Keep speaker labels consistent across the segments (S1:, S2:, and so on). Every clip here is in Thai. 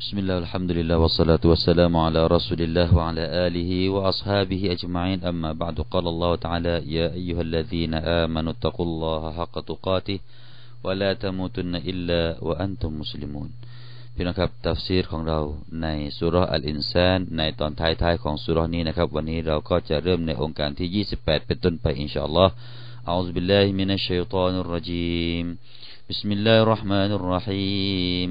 S1: بسم الله الحمد لله والصلاة والسلام على رسول الله وعلى آله وأصحابه أجمعين أما بعد قال الله تعالى يا أيها الذين آمنوا اتقوا الله حق تقاته ولا تموتن إلا وأنتم مسلمون พี่น้องครับตัฟซีรของเราในสุรอัลอินซานในตอนท้ายๆของสุรนี้นะครับวันนี้เราก็จะเริ่มในองค์การที่ 28 เป็นต้นไปอินชาอัลลอฮ์ أعوذ بالله من الشيطان الرجيم بسم الله الرحمن الرحيم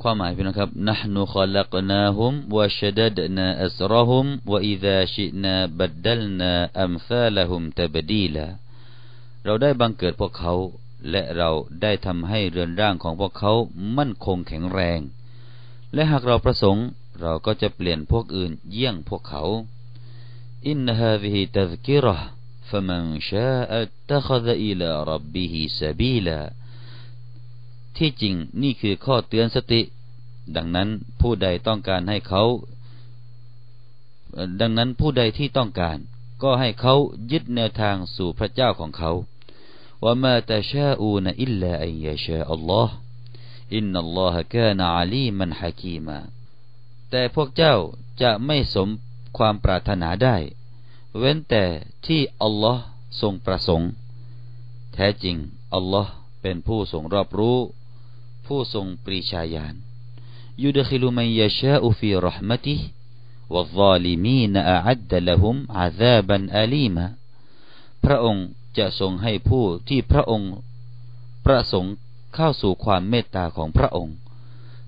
S1: ความหมายพี่น้องครับนะนูขลักนาฮุมวะชดดนาอัสรหุมวะอิดาชินาบัดดัลนาอัมซาลหุมตบดีลาเราได้บังเกิดพวกเขา และเราได้ทำให้เรือนร่างของพวกเขามั่นคงแข็งแรง และหากเราประสงค์ เราก็จะเปลี่ยนพวกอื่นเยี่ยงพวกเขา อินฮาวิฮิตัซกิรห์ فمن شاء اتخذ إلى ربه سبيلا ที่จริงนี่คือข้อเตือนสติ ดังนั้นผู้ใดต้องการให้เขา ดังนั้นผู้ใดที่ต้องการ ก็ให้เขายึดแนวทางสู่พระเจ้าของเขาว่ามาตชาอูนอิลลาอัยยาชาอัลลอฮ์อินนัลลอฮะกานะอาลีมันฮะกีมาแต่พวกเจ้าจะไม่สมความปรารถนาได้ เว้นแต่ที่อัลลอฮ์ทรงประสงค์ แท้จริงอัลลอฮ์เป็นผู้ทรงรอบรู้ ผู้ทรงปรีชาญาณยุดขิลุมันยาชาอุฟีรหมติวัลาลิมีนอัดละหุมอาซาบันอาลีมาพระองค์จะทรงให้ผู้ที่พระองค์ประสงค์เข้าสู่ความเมตตาของพระองค์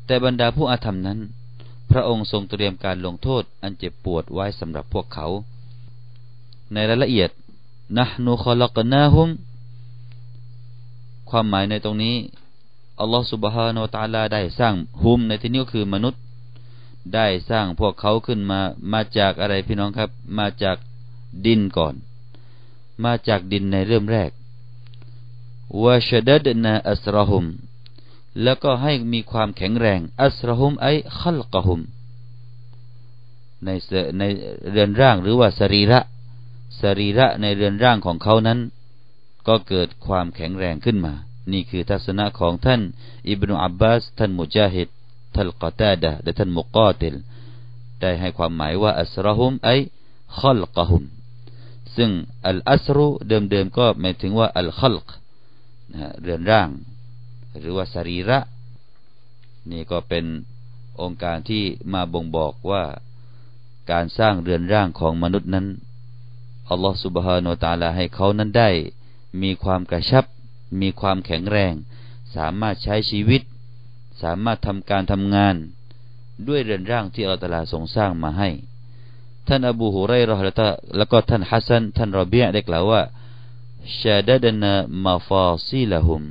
S1: แต่บรรดาผู้อาธรรมนั้น พระองค์ทรงเตรียมการลงโทษอันเจ็บปวดไว้สำหรับพวกเขา ในรายละเอียดนะนูขลักนาฮุมความหมายในตรงนี้ อัลลอฮฺสุบฮานาตาลาได้สร้างฮุมในที่นี้ก็คือมนุษย์ได้สร้างพวกเขาขึ้นมามาจากอะไรพี่น้องครับ มาจากดินก่อน มาจากดินในเริ่มแรกวะชดัดนาอัสรหุม แล้วก็ให้มีความแข็งแรง อัสรหุมไอขัลกหุม ในในเรือนร่างหรือว่าสรีระสรีระในเรือนร่างของเขานั้น ก็เกิดความแข็งแรงขึ้นมา นี่คือทัศนะของท่านอิบนุอับบาส ท่านมุจาฮิดท่านกอตาดะและท่านมุกอติล ได้ให้ความหมายว่าอัสรหุมไอขัลกหุมซึ่งอัลอัสรุเดิมๆก็หมายถึงว่าอัลขัลกเรือนร่าง หรือว่าสรีระ นี่ก็เป็นองค์การที่มาบ่งบอกว่าการสร้างเรือนร่างของมนุษย์นั้นอัลลอฮฺสุบฮานาตาลาให้เขานั้นได้ มีความกระชับ มีความแข็งแรง สามารถใช้ชีวิต สามารถทำการทำงาน ด้วยเรือนร่างที่อัลตลาทรงสร้างมาให้ ท่านอบูฮุไรรอฮ์แล้วก็ท่านฮัสซันท่านรอบียได้กล่าวว่าชาดดนามาฟาซิลหุม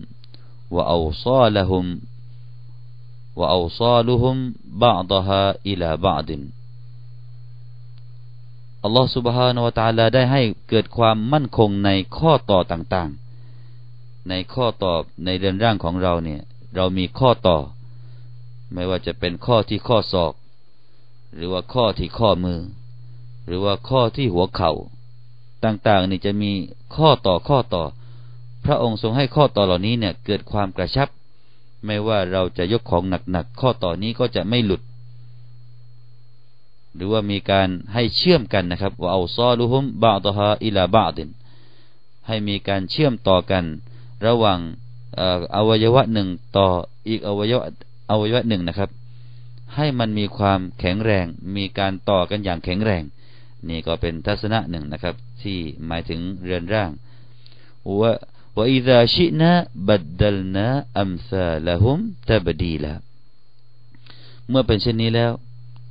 S1: วะอูซาลหุมวะอูซาลุหุมบาดฮาอิลาบาดินอัลลอฮฺ سبحانه และ تعالى ได้ให้เกิดความมั่นคงในข้อต่อต่าง ในข้อต่อในเรือนร่างของเราเนี่ย เรามีข้อต่อ ไม่ว่าจะเป็นข้อที่ข้อศอก หรือว่าข้อที่ข้อมือ หรือว่าข้อที่หัวเขา่า ต่างๆนี่จะมีข้อต่อข้อต่อ พระองค์ทรงให้ข้อต่อเหล่านี้เนี่ยเกิดความกระชับ ไม่ว่าเราจะยกของหนักๆข้อต่อนี้ก็จะไม่หลุด หรือว่ามีการให้เชื่อมกันนะครับว่าเอาซอลุฮุมบาตฮาอิลาบาดินให้มีการเชื่อมต่อกัน ระหว่างอวัยวะหนึ่งต่ออีกอวัยวะอวัยวะหนึ่งนะครับ ให้มันมีความแข็งแรง มีการต่อกันอย่างแข็งแรง นี่ก็เป็นทัศนะหนึ่งนะครับ ที่หมายถึงเรือนร่างว่าว่าอิดาชินะบัดดลนะอัมซาละฮุมตบดีละเมื่อเป็นเช่นนี้แล้ว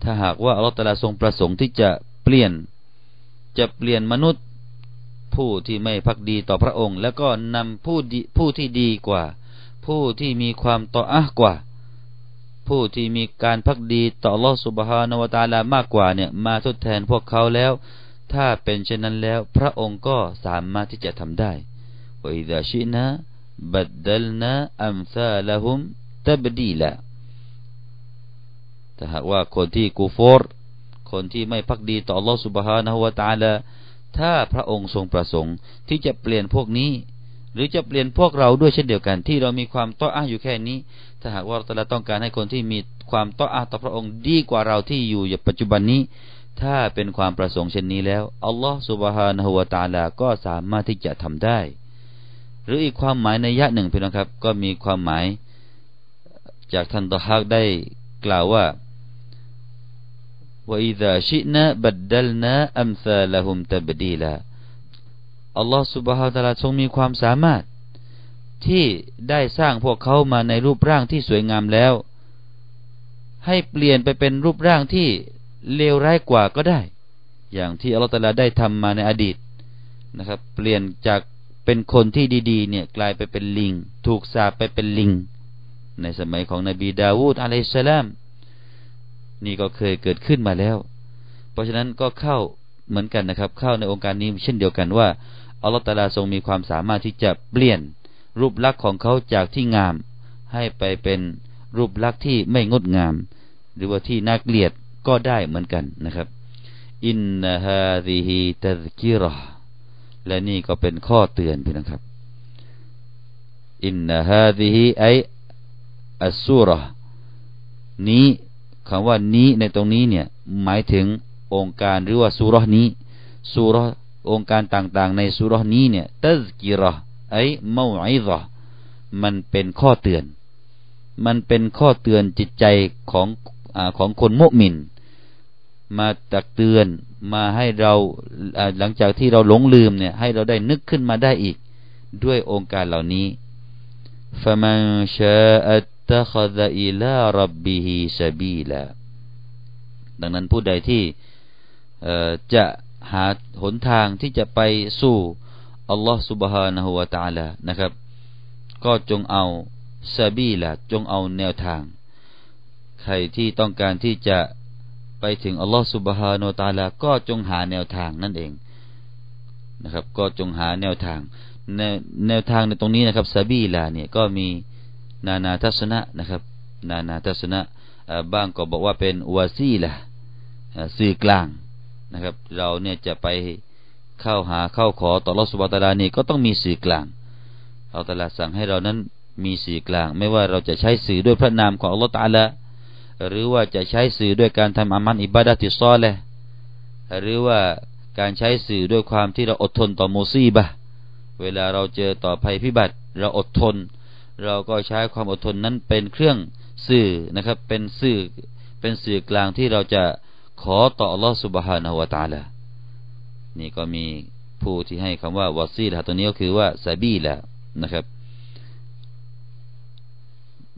S1: ถ้าหากว่าอัลลอฮฺตาลาทรงประสงค์ที่จะเปลี่ยน จะเปลี่ยนมนุษย์ ผู้ที่ไม่พักดีต่อพระองค์ แล้วก็นำผู้ผู้ที่ดีกว่า ผู้ที่มีความต่ออะกว่า ผู้ที่มีการพักดีต่อลอสุบฮานวตาลามากกว่าเนี่ยมาทดแทนพวกเขาแล้ว ถ้าเป็นเช่นนั้นแล้ว พระองค์ก็สามารถที่จะทำได้ว่าอิดาชินะบัดดัลนะอัมซาละฮุมตบดีละแต่หากว่าคนที่กูฟอรคนที่ไม่พักดีต่อลอสุบฮานวตาลา ถ้าพระองค์ทรงประสงค์ที่จะเปลี่ยนพวกนี้ หรือจะเปลี่ยนพวกเราด้วยเช่นเดียวกัน ที่เรามีความต้ออาอยู่แค่นี้ ถ้าหากว่าเราต้องการให้คนที่มีความต้ออาต่อพระองค์ดีกว่าเราที่อยู่อย่างปัจจุบันนี้ ถ้าเป็นความประสงค์เช่นนี้แล้วอัลลอฮฺสุบฮานะฮุวาตาลาก็สามารถที่จะทำได้ หรืออีกความหมายในยะหนึ่งพี่น้องครับ ก็มีความหมาย จากท่านตอฮักได้กล่าวว่า ว่าอิดะชินะบัดดัลนะอัมซาละฮุมตบดีลาอัลลอฮฺสุบฮาวตะลาทรงมีความสามารถ ที่ได้สร้างพวกเขามาในรูปร่างที่สวยงามแล้ว ให้เปลี่ยนไปเป็นรูปร่างที่เลวร้ายกว่าก็ได้ อย่างที่อัลลอฮฺตะลาได้ทำมาในอดีตนะครับ เปลี่ยนจากเป็นคนที่ดีๆเนี่ยกลายไปเป็นลิง ถูกสาปไปเป็นลิง ในสมัยของนบีดาวูดอะลัยสลาม นี่ก็เคยเกิดขึ้นมาแล้ว เพราะฉะนั้นก็เข้าเหมือนกันนะครับ เข้าในองค์การนี้เช่นเดียวกันว่าอัลลอฮฺตาลาทรงมีความสามารถที่จะเปลี่ยนรูปลักษณ์ของเขาจากที่งาม ให้ไปเป็นรูปลักษณ์ที่ไม่งดงาม หรือว่าที่น่าเกลียดก็ได้เหมือนกันนะครับอินนาฮาดิฮิตัซกิรห์และนี่ก็เป็นข้อเตือนพี่นะครับอินนาฮาดิฮิไออัสซูรนี้ คำว่านี้ในตรงนี้เนี่ยหมายถึงองค์การหรือว่าสุรนี้สุรองค์การต่างๆ ในสุรนี้เนี่ยตัซกิรไอเมาอิรมันเป็นข้อเตือน มันเป็นข้อเตือนจิตใจของอของคนมุมิน มาตักเตือนมาให้เราหลังจากที่เราหลงลืมเนี่ยให้เราได้นึกขึ้นมาได้อีก ด้วยองค์การเหล่านี้ فمن شاء اتخذ إلى ربه سبيلا ดังนั้นผู้ใดที่จะหาหนทางที่จะไปสู่อัลลอฮ์ سبحانه และ تعالى นะครับ ก็จงเอาซาบีละจงเอาแนวทาง ใครที่ต้องการที่จะไปถึงอัลลอฮฺสุบฮาโนตาลา ก็จงหาแนวทางนั่นเองนะครับ ก็จงหาแนวทาง แนวแนวทางในตรงนี้นะครับซาบีลาเนี่ยก็มี นานาทัศนะนะครับ นานาทัศนะบ้างก็บอกว่าเป็นวาซีละสื่อกลางนะครับ เราเนี่ยจะไปเข้าหาเข้าขอต่อรสุบตาลานี่ก็ต้องมีสื่อกลางเอาตลาสั่งให้เรานั้นมีสื่อกลาง ไม่ว่าเราจะใช้สื่อด้วยพระนามของอัลลอฮฺตาลาหรือว่าจะใช้สื่อด้วยการทำอามันอิบาดะติซอเลยหรือว่าการใช้สื่อด้วยความที่เราอดทนต่อโมซีบะเวลาเราเจอต่อภัยพิบัติ เราอดทน เราก็ใช้ความอดทนนั้นเป็นเครื่องสื่อนะครับ เป็นสื่อเป็นสื่อกลางที่เราจะขอต่ออัลลอฮฺสุบฮานาวตาละนี่ก็มีผู้ที่ให้คำว่าวาซีละตัวนี้ก็คือว่าซาบีละนะครับ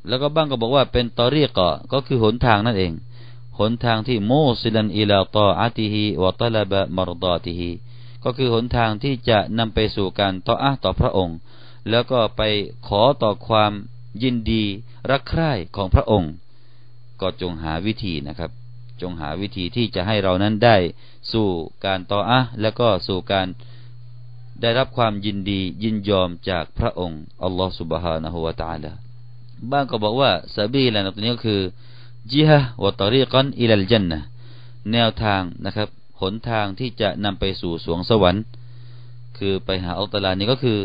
S1: แล้วก็บ้างก็บอกว่าเป็นตอรีกะก็คือหนทางนั่นเอง หนทางที่โมูสิลันอิลาตออาติฮีวะตลาบะมรดาติฮีก็คือหนทางที่จะนำไปสู่การต่ออาต่อพระองค์ แล้วก็ไปขอต่อความยินดีรักใคร่ของพระองค์ ก็จงหาวิธีนะครับ จงหาวิธีที่จะให้เรานั้นได้สู่การต่ออะแล้วก็สู่การได้รับความยินดียินยอมจากพระองค์อัลลอฮฺสุบฮานะฮูวาตาลาบ้างก็บอกว่าซาบีละนะตัวนี้ก็คือจิฮะวะตอรีกอนอิลัลจันนะแนวทางนะครับหนทางที่จะนำไปสู่สวงสวรรค์ คือไปหาอัลตลานี่ก็คือ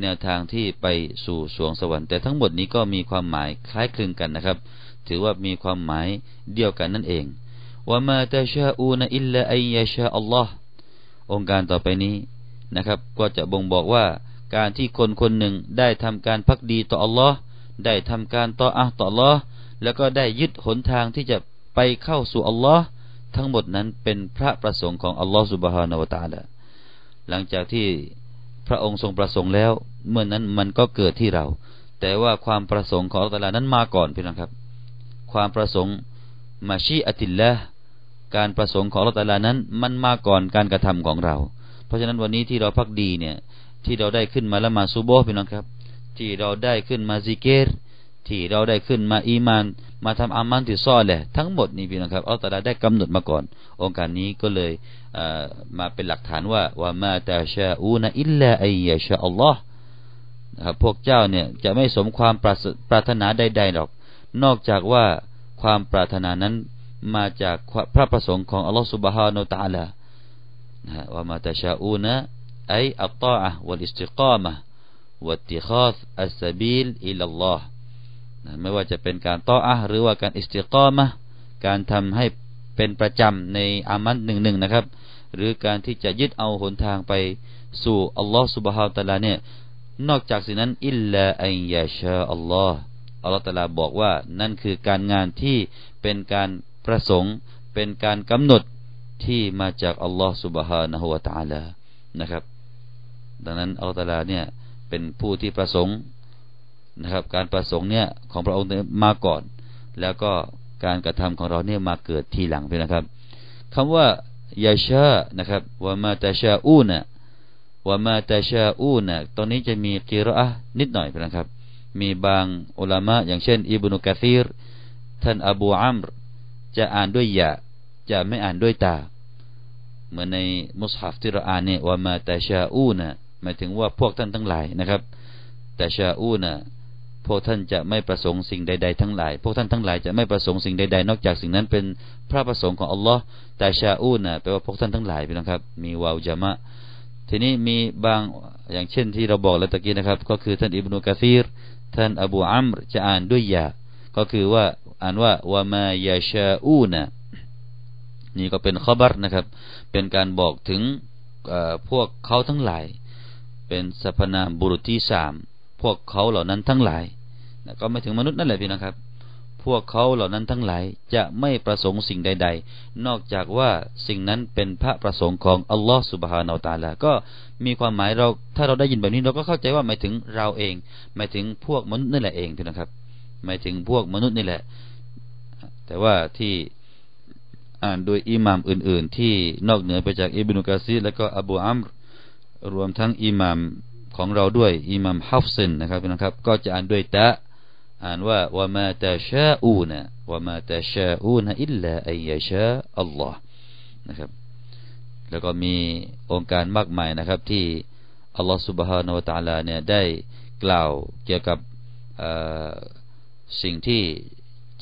S1: แนวทางที่ไปสู่สวงสวรรค์ แต่ทั้งหมดนี้ก็มีความหมายคล้ายคลึงกันนะครับ ถือว่ามีความหมายเดียวกันนั่นเองว่ามาตาชาอูนอิลลาอัยยาชาอัลลอฮ์องค์การต่อไปนี้นะครับ ก็จะบ่งบอกว่าการที่คนคนหนึ่งได้ทำการพักดีต่ออัลลอฮ์ได้ทำการต่ออัลต่อลอฮ์แล้วก็ได้ยึดหนทางที่จะไปเข้าสู่อัลลอฮ์ทั้งหมดนั้นเป็นพระประสงค์ของอัลลอฮฺสุบฮานาวตาละหลังจากที่ พระองค์ทรงประสงค์แล้ว เมื่อนนั้นมันก็เกิดที่เรา แต่ว่าความประสงค์ของอัลลอฮ์นั้นมาก่อนพี่น้องครับ ความประสงค์มาชีอติลละการประสงค์ของอัลลอฮ์นั้น มันมาก่อนการกระทำของเรา เพราะฉะนั้นวันนี้ที่เราพักดีเนี่ยที่เราได้ขึ้นมาละมาซูโบพี่น้องครับ ที่เราได้ขึ้นมาซิเกต ที่เราได้ขึ้นมาอีมาน มาทำอามันที่ซ่อนแลยทั้งหมดนี่พี่น้องครับอัลตลาได้กำหนดมาก่อน องค์การนี้ก็เลยมาเป็นหลักฐานว่าว่าما تشاءون إلا أن يشاء اللهนะครับพวกเจ้าเนี่ยจะไม่สมความปรารถนาใดๆหรอก นอกจากว่าความปรารถนานั้นมาจากพระประสงค์ของอัลลอฮ์سبحانه وتعالىว่าما تشاءون أي الطاعة والاستقامة واتخاذ السبيل إلى الله ไม่ว่าจะเป็นการ طاعةหรือว่าการ استقامةการทำให้เป็นประจำในอามันหนึ่งหนึ่งนะครับ หรือการที่จะยึดเอาหนทางไปสู่อัลลอฮ์สุบฮาวตะลาเนี่ยนอกจากสิ่งนั้นอิลลาอัยยาชาอัลลอฮ์อัลลอฮ์ตะลาบอกว่านั่นคือการงานที่เป็นการประสงค์ เป็นการกำหนดที่มาจากอัลลอฮ์สุบฮานะฮุวาตาลานะครับ ดังนั้นอัลลอฮฺตาลาเนี่ยเป็นผู้ที่ประสงค์ นะครับ การประสงค์เนี่ยของพระองค์มาก่อน แล้วก็การกระทำของเราเนี่ยมาเกิดทีหลังไปนะครับคำว่ายาชานะครับวามาตาชาอูนะวามาตาชาอูนะตอนนี้จะมีกีรอะนิดหน่อยนะครับ มีบางอุลามะอย่างเช่นอิบนุกะซีรท่านอบูอัมรจะอ่านด้วยยะจะไม่อ่านด้วยตา เหมือนในมุสฮัฟที่เราอ่านเนี่ยว่ามาตาชาอูนะหมายถึงว่าพวกท่านทั้งหลายนะครับแต่ชาอูนะ พวกท่านจะไม่ประสงค์สิ่งใด ๆ ทั้งหลาย พวกท่านทั้งหลายจะไม่ประสงค์สิ่งใด ๆ นอกจากสิ่งนั้นเป็นพระประสงค์ของอัลลอฮ์แต่ชาอูนะแปลว่าพวกท่านทั้งหลายพี่น้องครับ มีวาวจามะทีนี้มีบางอย่างเช่นที่เราบอกแล้วตะกี้นะครับ ก็คือท่านอิบนุกะซีรท่านอบูอัมรจะอ่านด้วยยาก็คือว่าอ่านว่าวามายาชาอูนะนี่ก็เป็นข้อบัตนะครับ เป็นการบอกถึงพวกเขาทั้งหลาย เป็นสรรพนามบุรุษที่สาม พวกเขาเหล่านั้นทั้งหลายนะก็ไม่ถึงมนุษย์นั่นแหละพี่นะครับ พวกเขาเหล่านั้นทั้งหลายจะไม่ประสงค์สิ่งใด ๆ นอกจากว่าสิ่งนั้นเป็นพระประสงค์ของอัลลอฮฺสุบฮานาอัลตาลาก็มีความหมายเราถ้าเราได้ยินแบบนี้เราก็เข้าใจว่าหมายถึงเราเองหมายถึงพวกมนุษย์นี่แหละเองพี่นะครับ หมายถึงพวกมนุษย์นี่แหละ แต่ว่าที่อ่านโดยอิหมามอื่น ๆ ที่นอกเหนือไปจากอิบนุกาซีและก็อบูอัมรรวมทั้งอิหมาม ของเราด้วยอิหมามฮัฟซินนะครับพี่น้องครับ ก็จะอ่านด้วยตะอ่านว่าวามาตาชาอูนะวามาตาชาอูนะอิลลาอัยยาชาอัลลอฮ์นะครับ แล้วก็มีองค์การมากมายนะครับ ที่อัลลอฮ์สุบฮานาวะตาลาเนี่ยได้กล่าวเกี่ยวกับสิ่งที่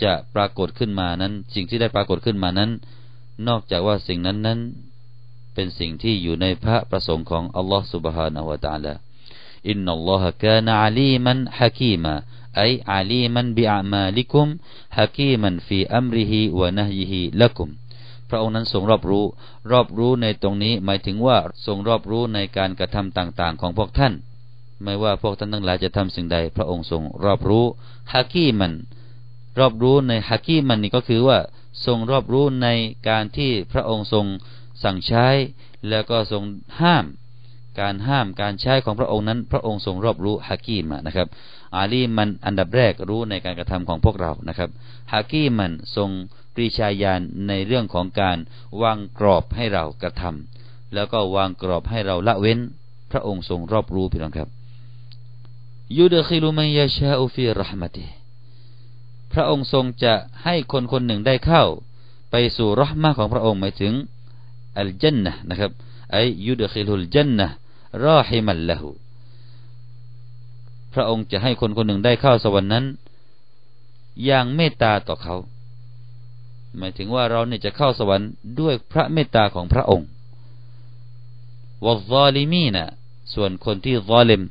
S1: จะปรากฏขึ้นมานั้น สิ่งที่ได้ปรากฏขึ้นมานั้น นอกจากว่าสิ่งนั้นนั้นเป็นสิ่งที่อยู่ในพระประสงค์ของอัลลอฮ์สุบฮานาวะตาลา มาลิกุมฮะกีมันฟีอัมริฮิวะนะฮิฮิละกุมพระองค์นั้นทรงรอบรู้ รอบรู้ในตรงนี้หมายถึงว่าทรงรอบรู้ในการกระทำต่างๆ ของพวกท่าน ไม่ว่าพวกท่านทั้งหลายจะทำสิ่งใด พระองค์ทรงรอบรู้ฮะกีมัน รอบรู้ในฮะกีมันนี่ก็คือว่าทรงรอบรู้ในการที่พระองค์ทรงสั่งใช้ แล้วก็ทรงห้าม การห้ามการใช้ของพระองค์นั้น พระองค์ทรงรอบรู้ฮากีมนะครับ อาลีมันอันดับแรกรู้ในการกระทำของพวกเรานะครับฮากีมันทรงปรีชาญาณในเรื่องของการวางกรอบให้เรากระทำแล้วก็วางกรอบให้เราละเว้น พระองค์ทรงรอบรู้พี่น้องครับยูดคิลุมัยยาชาอุฟีรหมติพระองค์ทรงจะให้คนคนหนึ่งได้เข้า ไปสู่รหมะของพระองค์หมายถึงอัลจันนะนะครับ ไอยุดคิลุลจันนะรอฮิมัลละหูพระองค์จะให้คนคนหนึ่งได้เข้าสวรรค์นั้น อย่างเมตตาต่อเขา หมายถึงว่าเราเนี่ยจะเข้าสวรรค์ด้วยพระเมตตาของพระองค์วะซาลิมีนะส่วนคนที่ซาลิม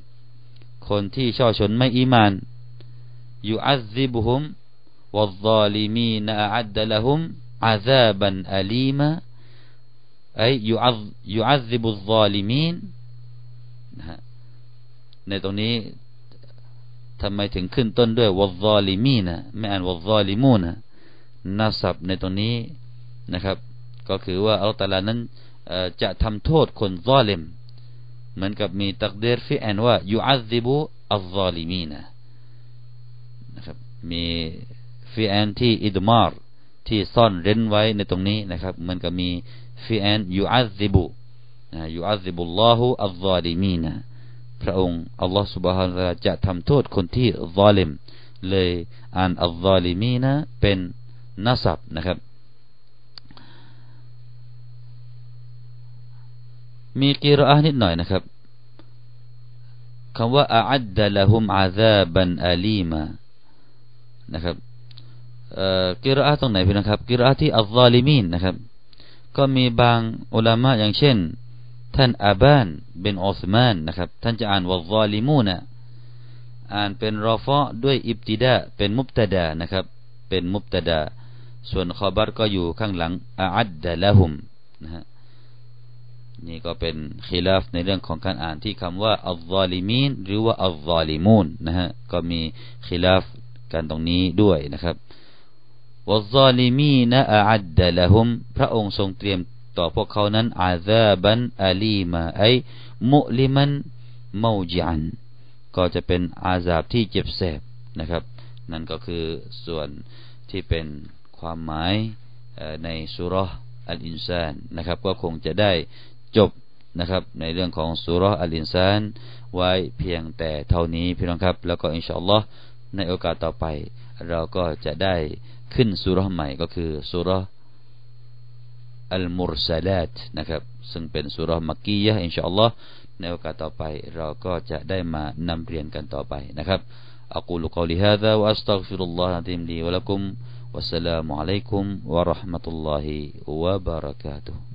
S1: คนที่ช่อชนไม่อีมานยูอัซซิบุฮุมวะซาลิมีนอัดละฮุมอาซาบันอาลีมา أي يعذب الظالمين นะฮะในตรงนี้ทำไมถึงขึ้นต้นด้วยวัลซอลิมีนะไม่อ่านวัลซอลิมูนะนัสับในตรงนี้นะครับ ก็คือว่าอัลตลานั้นจะทำโทษคนซอเลมเหมือนกับมีตักเดรฟิแอนว่ายูอัซิบุอัลซอลิมีนะนะครับมีฟิแอนที่อิดมารที่ซ่อนเร้นไว้ในตรงนี้นะครับเหมือนกับมี ฟิแอนยูอัซิบุยูอัซิบุลลอฮุอัลซอลิมีนะพระองค์อัลลอฮฺ سبحانه และ تعالى จะทำโทษคนที่ซอลิมเลยอ่านอัลซอลิมีนะเป็นนัสับนะครับมีกีรอนิดหน่อยนะครับคำว่าอัดดะละฮุมอาซาบันอาลีมานะครับกิรอตรงไหนพี่นะครับกิรอที่อัลลอลิมีนนะครับ ก็มีบางอุลามะอย่างเช่น ท่านอาบานบินออสมานนะครับ ท่านจะอ่านوالظالمونอ่านเป็นرفعด้วยابتداءเป็นمبتدأนะครับ เป็นمبتدأ ส่วนخبرก็อยู่ข้างหลังأعد لهمนะฮะนี่ก็เป็นخلافในเรื่องของการอ่านที่คำว่าالظالمينหรือว่าالظالمونนะฮะก็มีخلافกันตรงนี้ด้วยนะครับ วัลลอลิมีนอัดดะละฮุมพระองค์ทรงเตรียมต่อพวกเขานั้นอาซาบันอาลีมาไอมุลิมันมูจิอันก็จะเป็นอาซาบที่เจ็บแสบนะครับ นั่นก็คือส่วนที่เป็นความหมายในสุรอัลอินซานนะครับ ก็คงจะได้จบนะครับ ในเรื่องของสุรอัลอินซานไว้เพียงแต่เท่านี้พี่น้องครับ แล้วก็อินชาอัลลอฮ์ ในโอกาสต่อไป เราก็จะได้ขึ้นสุรใหม่ก็คือสุรอัลมุรซาลาตนะครับซึ่งเป็นสุรมักกียะอินชาอัลลอฮ์ในโอกาสต่อไป เราก็จะได้มานำเรียนกันต่อไปนะครับ أقول قولي هذا وأستغفر الله العظيم لي ولكم والسلام عليكم ورحمة الله وبركاته